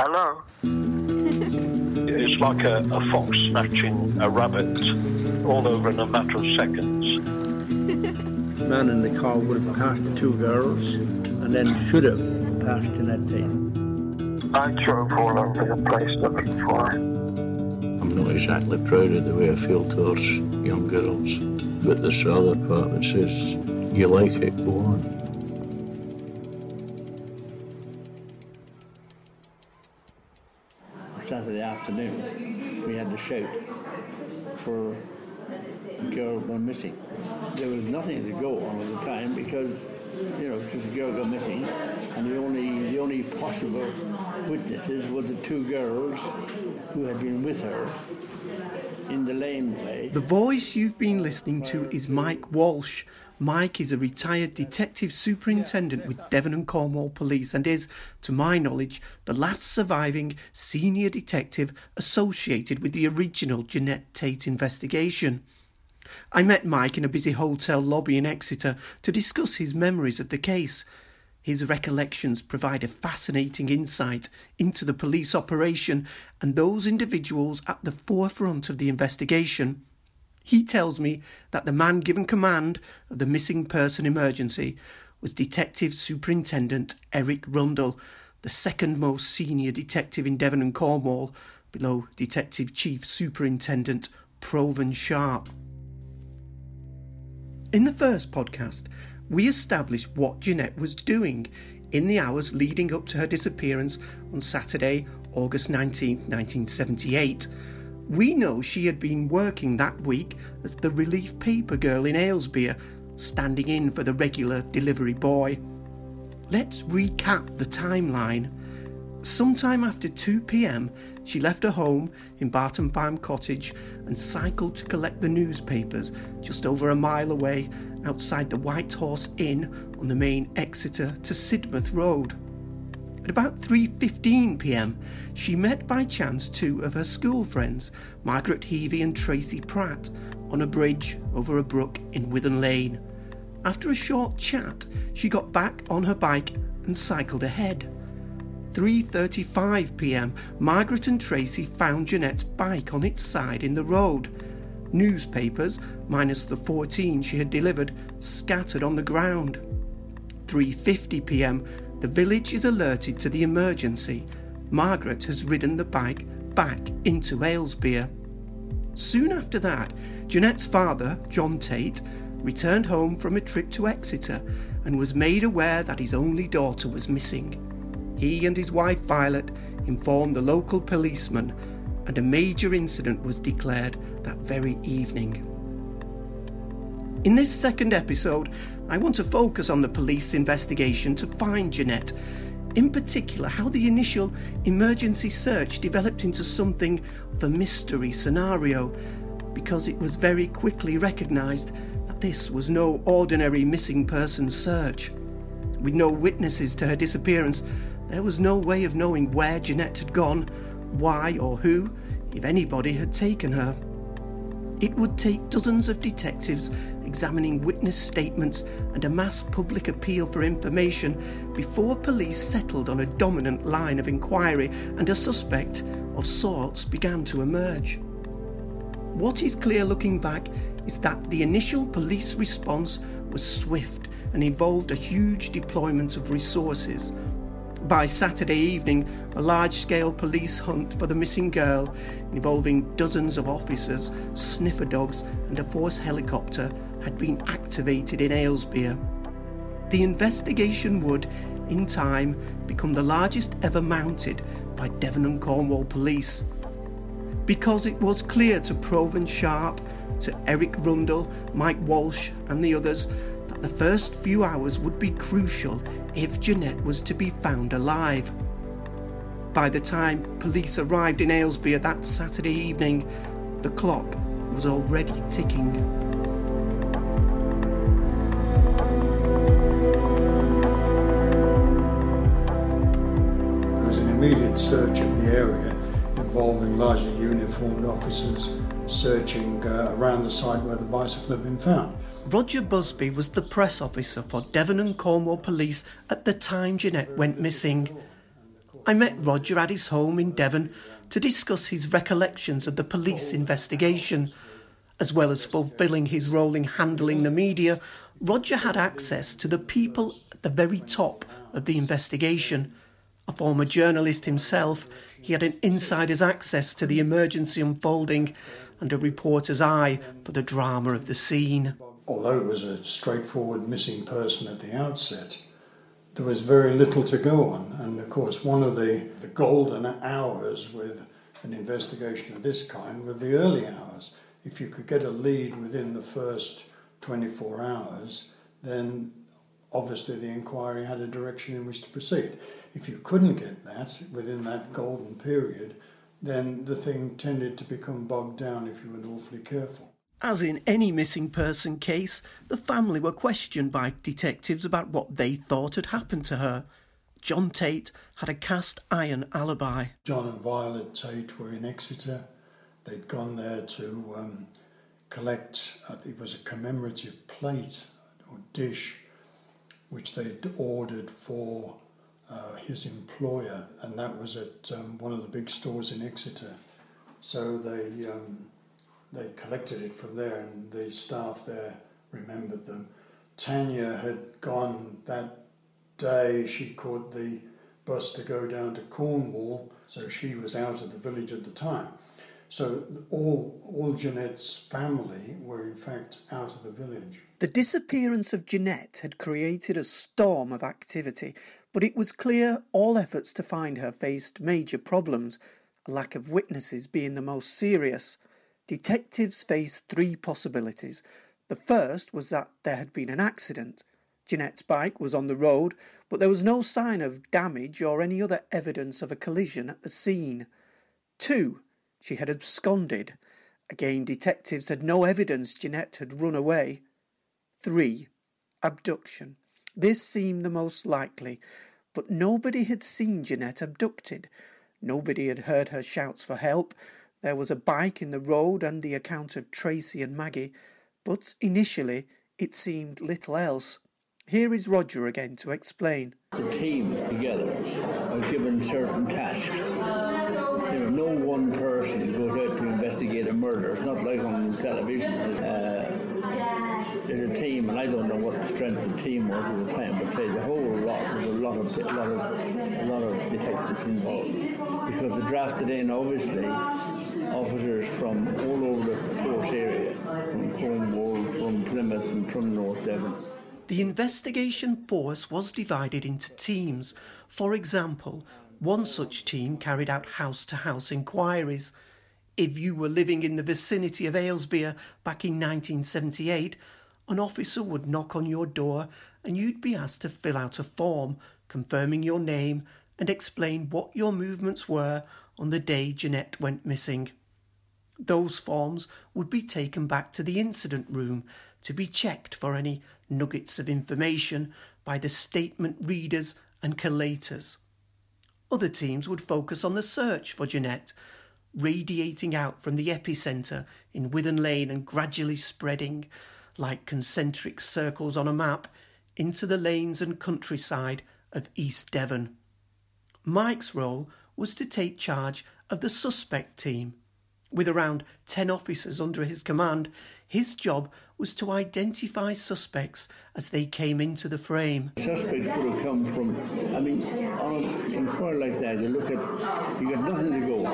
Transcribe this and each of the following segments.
Hello. it's like a, a fox snatching a rabbit all over in a matter of seconds. The man in the car would have passed the two girls and then should have passed Genette Tate. I drove all over the place looking for her. I'm not exactly proud of the way I feel towards young girls, but there's the other part that says, you like it, go on. Afternoon, we had to shout for a girl gone missing. There was nothing to go on at the time because, you know, just a girl gone missing, and the only the only possible witnesses were the two girls who had been with her in the laneway. The voice you've been listening to is Mike Walsh. Mike is a retired detective superintendent with Devon and Cornwall Police and is, to my knowledge, the last surviving senior detective associated with the original Genette Tate investigation. I met Mike in a busy hotel lobby in Exeter to discuss his memories of the case. His recollections provide a fascinating insight into the police operation and those individuals at the forefront of the investigation. He tells me that the man given command of the missing person emergency was Detective Superintendent Eric Rundle, the second most senior detective in Devon and Cornwall, below Detective Chief Superintendent Proven Sharp. In the first podcast, we established what Genette was doing in the hours leading up to her disappearance on Saturday, August 19, 1978 we know she had been working that week as the relief paper girl in Aylesbeare, standing in for the regular delivery boy. Let's recap the timeline. Sometime after 2 pm, she left her home in Barton Farm Cottage and cycled to collect the newspapers just over a mile away outside the White Horse Inn on the main Exeter to Sidmouth Road. At about 3:15 p.m., she met by chance two of her school friends, Margaret Heavey and Tracy Pratt, on a bridge over a brook in Withen Lane. After a short chat, she got back on her bike and cycled ahead. 3:35 p.m., Margaret and Tracy found Genette's bike on its side in the road. Newspapers, minus the 14 she had delivered, scattered on the ground. 3:50 p.m., the village is alerted to the emergency. Margaret has ridden the bike back into Aylesbeare. Soon after that, Genette's father, John Tate, returned home from a trip to Exeter and was made aware that his only daughter was missing. He and his wife Violet informed the local policeman, and a major incident was declared that very evening. In this second episode, I want to focus on the police investigation to find Genette. In particular, how the initial emergency search developed into something of a mystery scenario, because it was very quickly recognised that this was no ordinary missing person search. With no witnesses to her disappearance, there was no way of knowing where Genette had gone, why or who, if anybody, had taken her. It would take dozens of detectives examining witness statements and a mass public appeal for information before police settled on a dominant line of inquiry and a suspect of sorts began to emerge. What is clear looking back is that the initial police response was swift and involved a huge deployment of resources by Saturday evening, a large scale police hunt for the missing girl, involving dozens of officers, sniffer dogs, and a force helicopter, had been activated in Aylesbeare. The investigation would, in time, become the largest ever mounted by Devon and Cornwall Police. Because it was clear to Proven Sharp, to Eric Rundle, Mike Walsh, and the others that the first few hours would be crucial if Genette was to be found alive. By the time police arrived in Aylesbeare that Saturday evening, the clock was already ticking. Search of the area involving largely uniformed officers searching uh, around the site where the bicycle had been found. Roger Busby was the press officer for Devon and Cornwall Police at the time Genette went missing. I met Roger at his home in Devon to discuss his recollections of the police investigation. As well as fulfilling his role in handling the media, Roger had access to the people at the very top of the investigation. A former journalist himself, he had an insider's access to the emergency unfolding and a reporter's eye for the drama of the scene. Although it was a straightforward missing person at the outset, there was very little to go on. And of course, one of the, the golden hours with an investigation of this kind were the early hours. If you could get a lead within the first 24 hours, then obviously the inquiry had a direction in which to proceed. If you couldn't get that within that golden period, then the thing tended to become bogged down if you weren't awfully careful. As in any missing person case, the family were questioned by detectives about what they thought had happened to her. John Tate had a cast iron alibi. John and Violet Tate were in Exeter. They'd gone there to um, collect, uh, it was a commemorative plate or dish which they'd ordered for uh, his employer, and that was at um, one of the big stores in Exeter. So they um, they collected it from there, and the staff there remembered them. Tanya had gone that day. She caught the bus to go down to Cornwall, so she was out of the village at the time. So all all Genette's family were in fact out of the village. The disappearance of Genette had created a storm of activity, but it was clear all efforts to find her faced major problems, a lack of witnesses being the most serious. Detectives faced three possibilities. The first was that there had been an accident. Genette's bike was on the road, but there was no sign of damage or any other evidence of a collision at the scene. Two, she had absconded. Again, detectives had no evidence Genette had run away. Three, abduction. This seemed the most likely, but nobody had seen Genette abducted. Nobody had heard her shouts for help. There was a bike in the road and the account of Tracy and Maggie, but initially it seemed little else. Here is Roger again to explain. The team together are given certain tasks. You know, no one person goes out investigate a murder. It's not like on television. Uh, there's a team, and I don't know what the strength of the team was at the time, but say the whole lot, there's a lot of, a lot of, a lot of detectives involved. Because they drafted in, obviously, officers from all over the force area, from Cornwall, from Plymouth, and from North Devon. The investigation force was divided into teams. For example, one such team carried out house to house inquiries. If you were living in the vicinity of Aylesbeare back in 1978, an officer would knock on your door and you'd be asked to fill out a form confirming your name and explain what your movements were on the day Genette went missing. Those forms would be taken back to the incident room to be checked for any nuggets of information by the statement readers and collators. Other teams would focus on the search for Genette, radiating out from the epicentre in Withen Lane and gradually spreading like concentric circles on a map, into the lanes and countryside of East Devon. Mike's role was to take charge of the suspect team. With around 10 officers under his command, his job was to identify suspects as they came into the frame. Suspects would have come from, I mean, on an inquiry like that, you look at, you got nothing to go.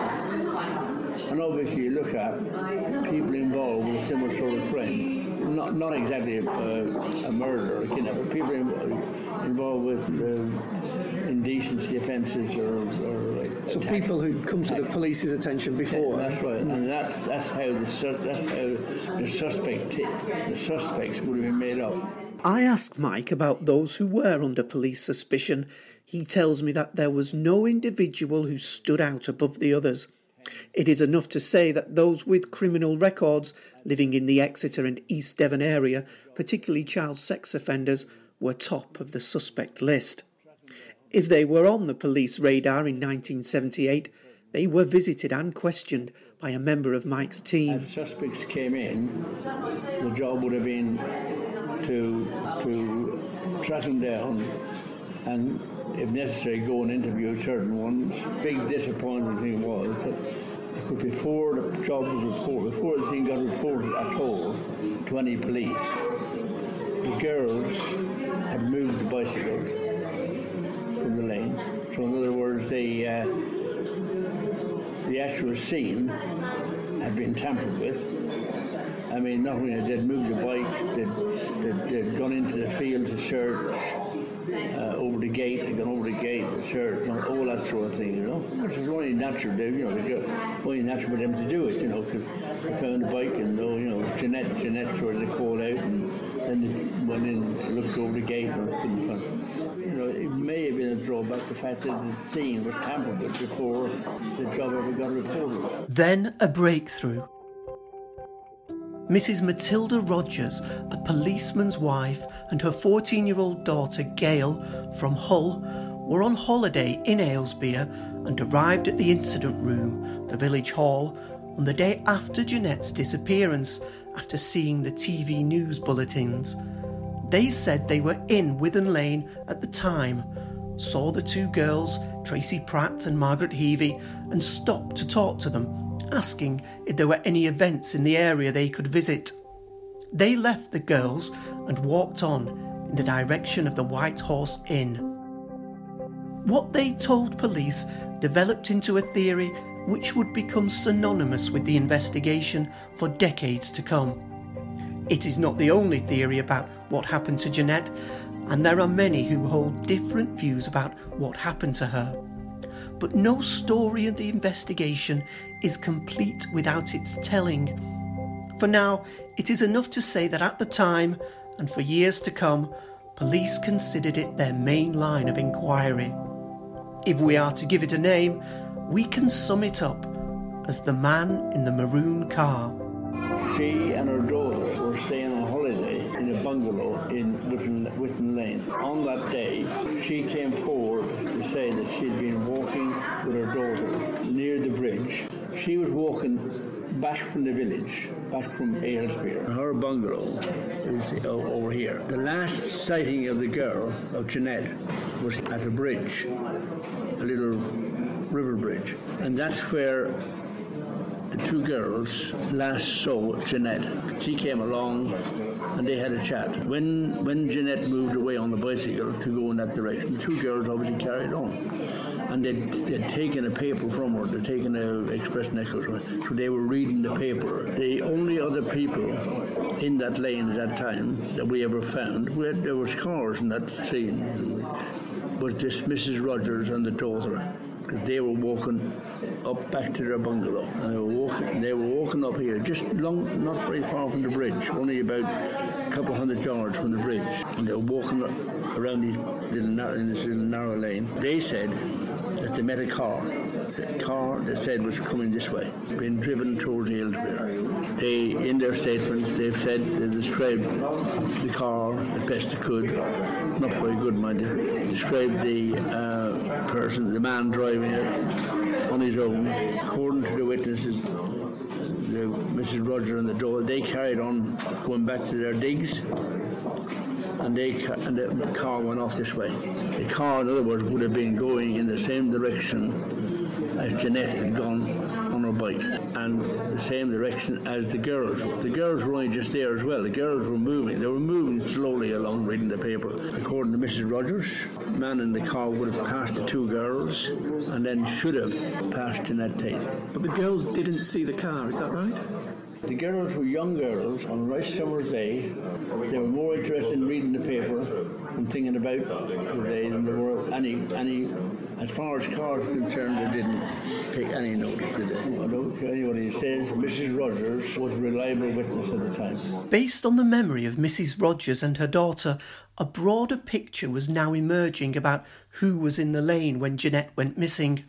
And obviously you look at people involved with a similar sort of crime not not exactly a, a murder, you know, but people involved with uh, indecency offences or, or like so people who come to the police's attention before. Yeah, that's right, and that's that's how the that's how the suspect the suspects would have been made up. I asked Mike about those who were under police suspicion. He tells me that there was no individual who stood out above the others. It is enough to say that those with criminal records living in the Exeter and East Devon area, particularly child sex offenders, were top of the suspect list. If they were on the police radar in 1978, they were visited and questioned by a member of Mike's team. As suspects came in, the job would have been to to track them down and if necessary, go and interview certain ones. Big disappointing thing was that before the job was reported, before the thing got reported at all to any police, the girls had moved the bicycle from the lane. So in other words, the uh, the actual scene had been tampered with. I mean, not only had they moved the bike, they'd, they'd, they'd gone into the field to search uh, over the gate, they'd gone over the gate, the church, and all that sort of thing, you know. Which is only natural, they, you know, they only natural for them to do it, you know, because they found the bike and, oh, you know, Genette, Genette of they called out and then they went in, looked over the gate and couldn't find You know, it may have been a drawback, the fact that the scene was tampered with before the job ever got reported. Then a breakthrough. Mrs. Matilda Rogers, a policeman's wife, and her 14 year old daughter Gail from Hull were on holiday in Aylesbeare and arrived at the incident room, the village hall, on the day after Genette's disappearance after seeing the TV news bulletins. They said they were in Withen Lane at the time, saw the two girls, Tracy Pratt and Margaret Heavey, and stopped to talk to them asking if there were any events in the area they could visit. They left the girls and walked on in the direction of the White Horse Inn. What they told police developed into a theory which would become synonymous with the investigation for decades to come. It is not the only theory about what happened to Genette, and there are many who hold different views about what happened to her but no story of the investigation is complete without its telling. For now, it is enough to say that at the time, and for years to come, police considered it their main line of inquiry. If we are to give it a name, we can sum it up as the man in the maroon car. She and her daughter were staying on holiday in a bungalow in Withen, Lane. On that day, she came forward to say that she'd been walking with her daughter near the bridge. She was walking back from the village, back from Aylesbeare. Her bungalow is over here. The last sighting of the girl, of Genette, was at a bridge, a little river bridge. And that's where the two girls last saw Genette. She came along and they had a chat. When when Genette moved away on the bicycle to go in that direction, the two girls obviously carried on. And they'd, they'd taken a paper from her, they'd taken an Express and Echo, so they were reading the paper. The only other people in that lane at that time that we ever found, we had, there was cars in that scene, was just Mrs. Rogers and the daughter because they were walking up back to their bungalow. And they were walking. They were walking up here, just long, not very far from the bridge, only about a couple hundred yards from the bridge. And they were walking around these little in this little narrow lane. They said that they met a car. The car they said was coming this way, being driven towards Aylesbeare. They, in their statements, they've said they described the car as best they could. Not very good, mind you. Described the uh, person, the man driving it on his own. According to the witnesses, the, Mrs. Roger and the door, they carried on going back to their digs and, they, and the car went off this way. The car, in other words, would have been going in the same direction as Genette had gone on her bike, and the same direction as the girls. The girls were only just there as well. The girls were moving. They were moving slowly along, reading the paper. According to Mrs. Rogers, the man in the car would have passed the two girls, and then should have passed Genette Tate. But the girls didn't see the car, is that right? The girls were young girls on a nice summer's day. They were more interested in reading the paper and thinking about the day than they were any, any, as far as cars are concerned, they didn't take any notice of it. I don't care what he says Mrs. Rogers was a reliable witness at the time. Based on the memory of Mrs. Rogers and her daughter, a broader picture was now emerging about who was in the lane when Genette went missing.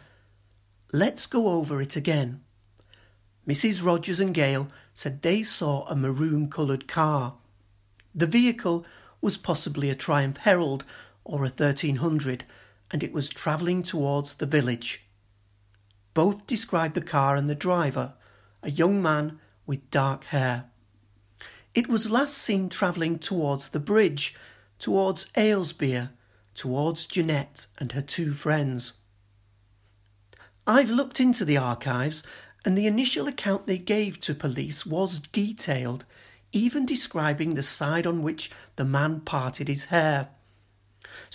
Let's go over it again. Mrs. Rogers and Gail said they saw a maroon coloured car. The vehicle was possibly a Triumph Herald or a 1300, and it was travelling towards the village. Both described the car and the driver, a young man with dark hair. It was last seen travelling towards the bridge, towards Aylesbeare, towards Genette and her two friends. I've looked into the archives, and the initial account they gave to police was detailed, even describing the side on which the man parted his hair.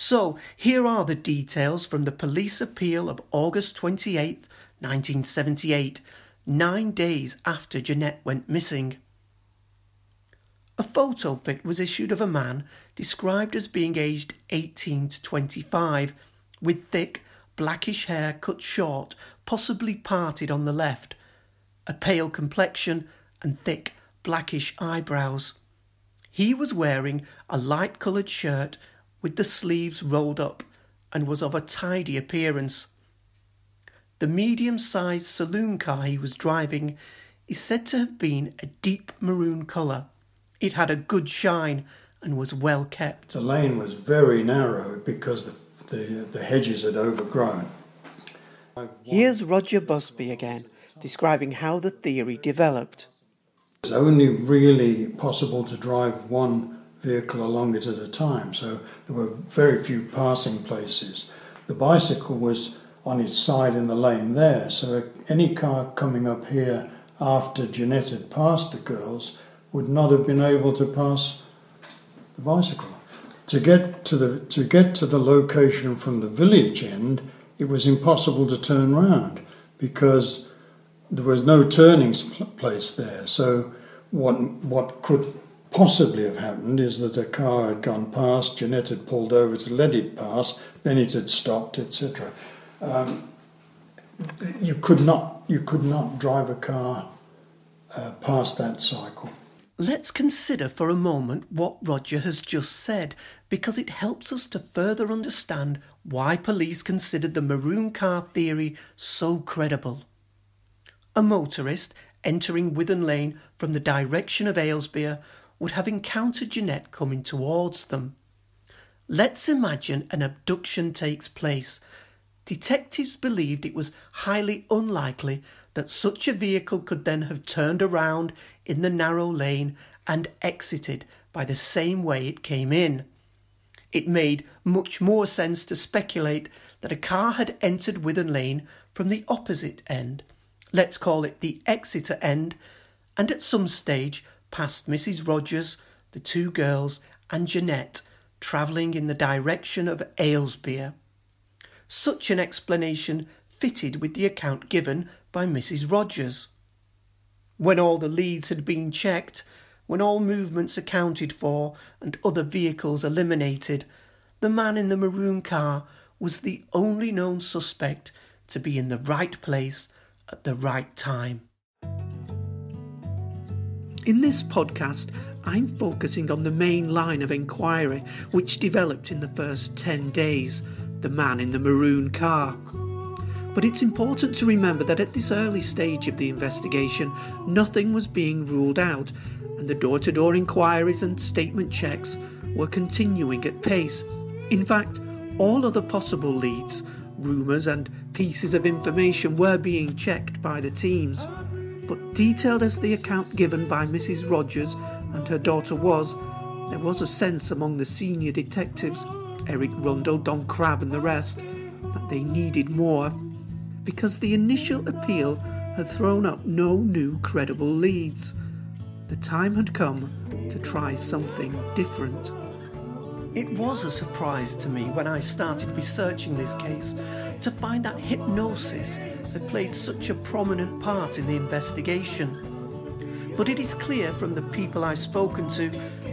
So, here are the details from the police appeal of August 28, 1978, nine days after Genette went missing. A photo fit was issued of a man described as being aged 18 to 25, with thick, blackish hair cut short, possibly parted on the left, a pale complexion, and thick, blackish eyebrows. He was wearing a light coloured shirt with the sleeves rolled up and was of a tidy appearance. The medium sized saloon car he was driving is said to have been a deep maroon colour. It had a good shine and was well kept. The lane was very narrow because the, the, the hedges had overgrown. Here's Roger Busby again, describing how the theory developed. It's only really possible to drive one vehicle along it at a time, so there were very few passing places. The bicycle was on its side in the lane there, so any car coming up here after Genette had passed the girls would not have been able to pass the bicycle. To get to the to get to the location from the village end, it was impossible to turn round because there was no turning place there. So what what could possibly have happened is that a car had gone past, Genette had pulled over to let it pass, then it had stopped, etc. Um, you could not you could not drive a car uh, past that cycle. Let's consider for a moment what Roger has just said, because it helps us to further understand why police considered the maroon car theory so credible. A motorist entering Withen Lane from the direction of Aylesbeare would have encountered Genette coming towards them. Let's imagine an abduction takes place. Detectives believed it was highly unlikely that such a vehicle could then have turned around in the narrow lane and exited by the same way it came in. It made much more sense to speculate that a car had entered Withen Lane from the opposite end, let's call it the Exeter end, and at some stage passed Mrs. Rogers, the two girls, and Genette travelling in the direction of Aylesbeare. Such an explanation fitted with the account given by Mrs. Rogers. When all the leads had been checked, when all movements accounted for and other vehicles eliminated, the man in the maroon car was the only known suspect to be in the right place at the right time. In this podcast, I'm focusing on the main line of inquiry which developed in the first 10 days the man in the maroon car. But it's important to remember that at this early stage of the investigation, nothing was being ruled out, and the door to door inquiries and statement checks were continuing at pace. In fact, all other possible leads, rumours, and pieces of information were being checked by the teams. But detailed as the account given by Mrs. Rogers and her daughter was, there was a sense among the senior detectives, Eric Rundle, Don Crabb, and the rest, that they needed more because the initial appeal had thrown up no new credible leads. The time had come to try something different. It was a surprise to me when I started researching this case to find that hypnosis had played such a prominent part in the investigation. But it is clear from the people I've spoken to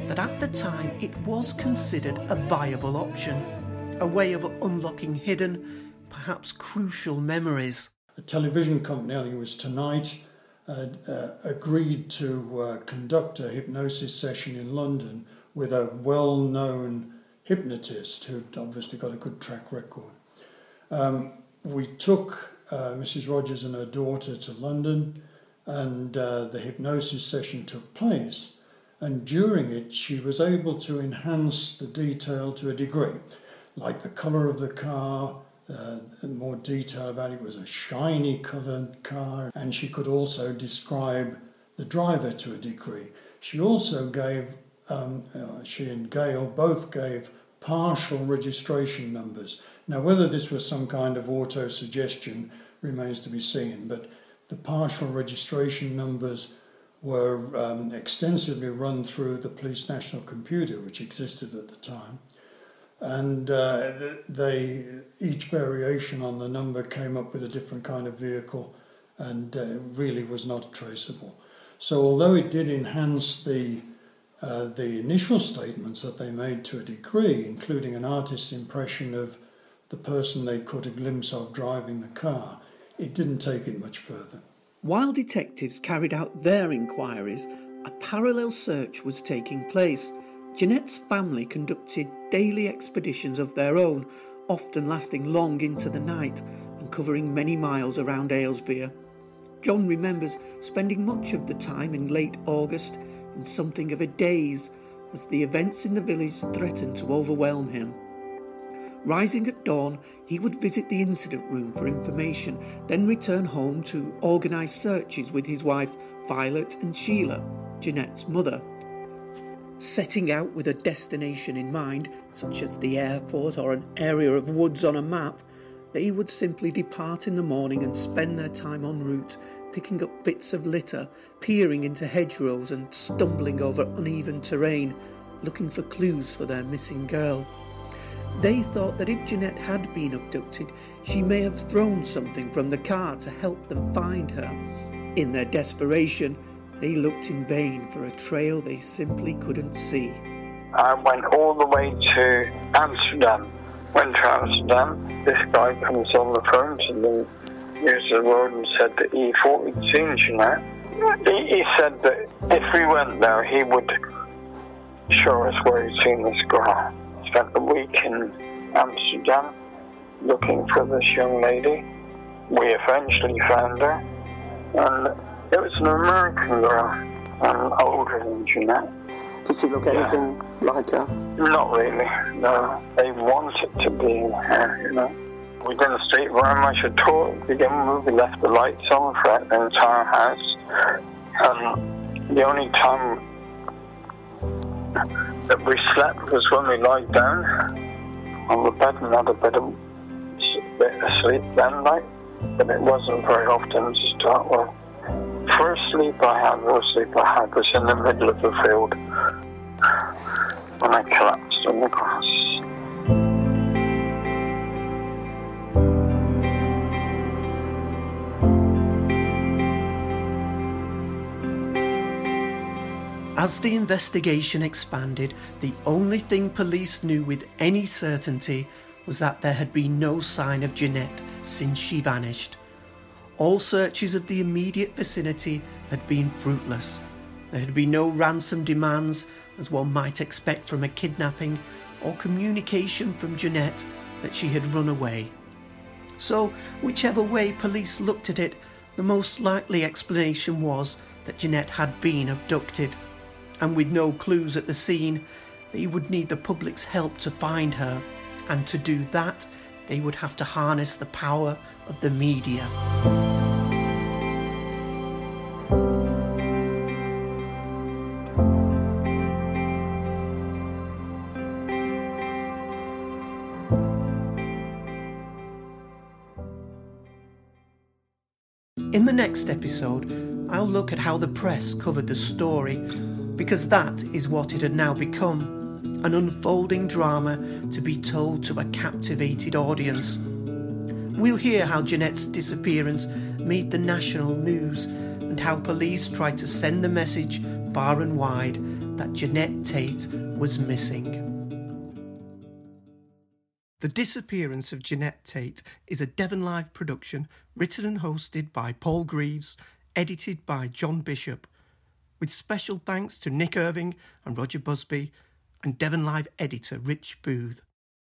that at the time it was considered a viable option, a way of unlocking hidden perhaps crucial memories. A television company, I think it was Tonight, uh, uh, agreed to uh, conduct a hypnosis session in London with a well known hypnotist who'd obviously got a good track record. Um, we took uh, Mrs. Rogers and her daughter to London, and uh, the hypnosis session took place. And during it, she was able to enhance the detail to a degree, like the colour of the car, uh, more detail about it. was a shiny coloured car, and she could also describe the driver to a degree. She also gave, um, uh, she and Gail both gave partial registration numbers. Now, whether this was some kind of auto suggestion remains to be seen, but the partial registration numbers were um, extensively run through the police national computer, which existed at the time. And uh, they each variation on the number came up with a different kind of vehicle, and uh, really was not traceable. So, although it did enhance the uh, the initial statements that they made to a degree, including an artist's impression of the person they caught a glimpse of driving the car, it didn't take it much further. While detectives carried out their inquiries, a parallel search was taking place. Genette's family conducted daily expeditions of their own, often lasting long into the night and covering many miles around Aylesbeare. John remembers spending much of the time in late August in something of a daze as the events in the village threatened to overwhelm him. Rising at dawn, he would visit the incident room for information, then return home to organise searches with his wife Violet and Sheila, Genette's mother. Setting out with a destination in mind, such as the airport or an area of woods on a map, they would simply depart in the morning and spend their time en route, picking up bits of litter, peering into hedgerows, and stumbling over uneven terrain, looking for clues for their missing girl. They thought that if Genette had been abducted, she may have thrown something from the car to help them find her. In their desperation, they looked in vain for a trail they simply couldn't see. I went all the way to Amsterdam. Went to Amsterdam. This guy comes on the phone to me, used the road and said that he thought he'd seen Genette. He, he said that if we went there, he would show us where he'd seen this girl spent a week in Amsterdam looking for this young lady. We eventually found her, and it was an American girl, and older than Genette. Did she look anything like her? Not really, no. They wanted to be her, you know. We didn't sleep very much at all. Again, we left the lights on for the entire house. And the only time that we slept was when we lied down on the bed and had a bit of, bit of sleep then night, but it wasn't very often to start with. First sleep I had, first sleep I had was in the middle of the field when I collapsed on the grass. As the investigation expanded, the only thing police knew with any certainty was that there had been no sign of Genette since she vanished. All searches of the immediate vicinity had been fruitless. There had been no ransom demands, as one might expect from a kidnapping, or communication from Genette that she had run away. So, whichever way police looked at it, the most likely explanation was that Genette had been abducted and with no clues at the scene, they would need the public's help to find her, and to do that, they would have to harness the power of the media. In the next episode, I'll look at how the press covered the story because that is what it had now become an unfolding drama to be told to a captivated audience. We'll hear how Genette's disappearance made the national news and how police tried to send the message far and wide that Genette Tate was missing. The Disappearance of Genette Tate is a Devon Live production written and hosted by Paul Greaves, edited by John Bishop with special thanks to Nick Irving and Roger Busby and Devon Live editor Rich Booth.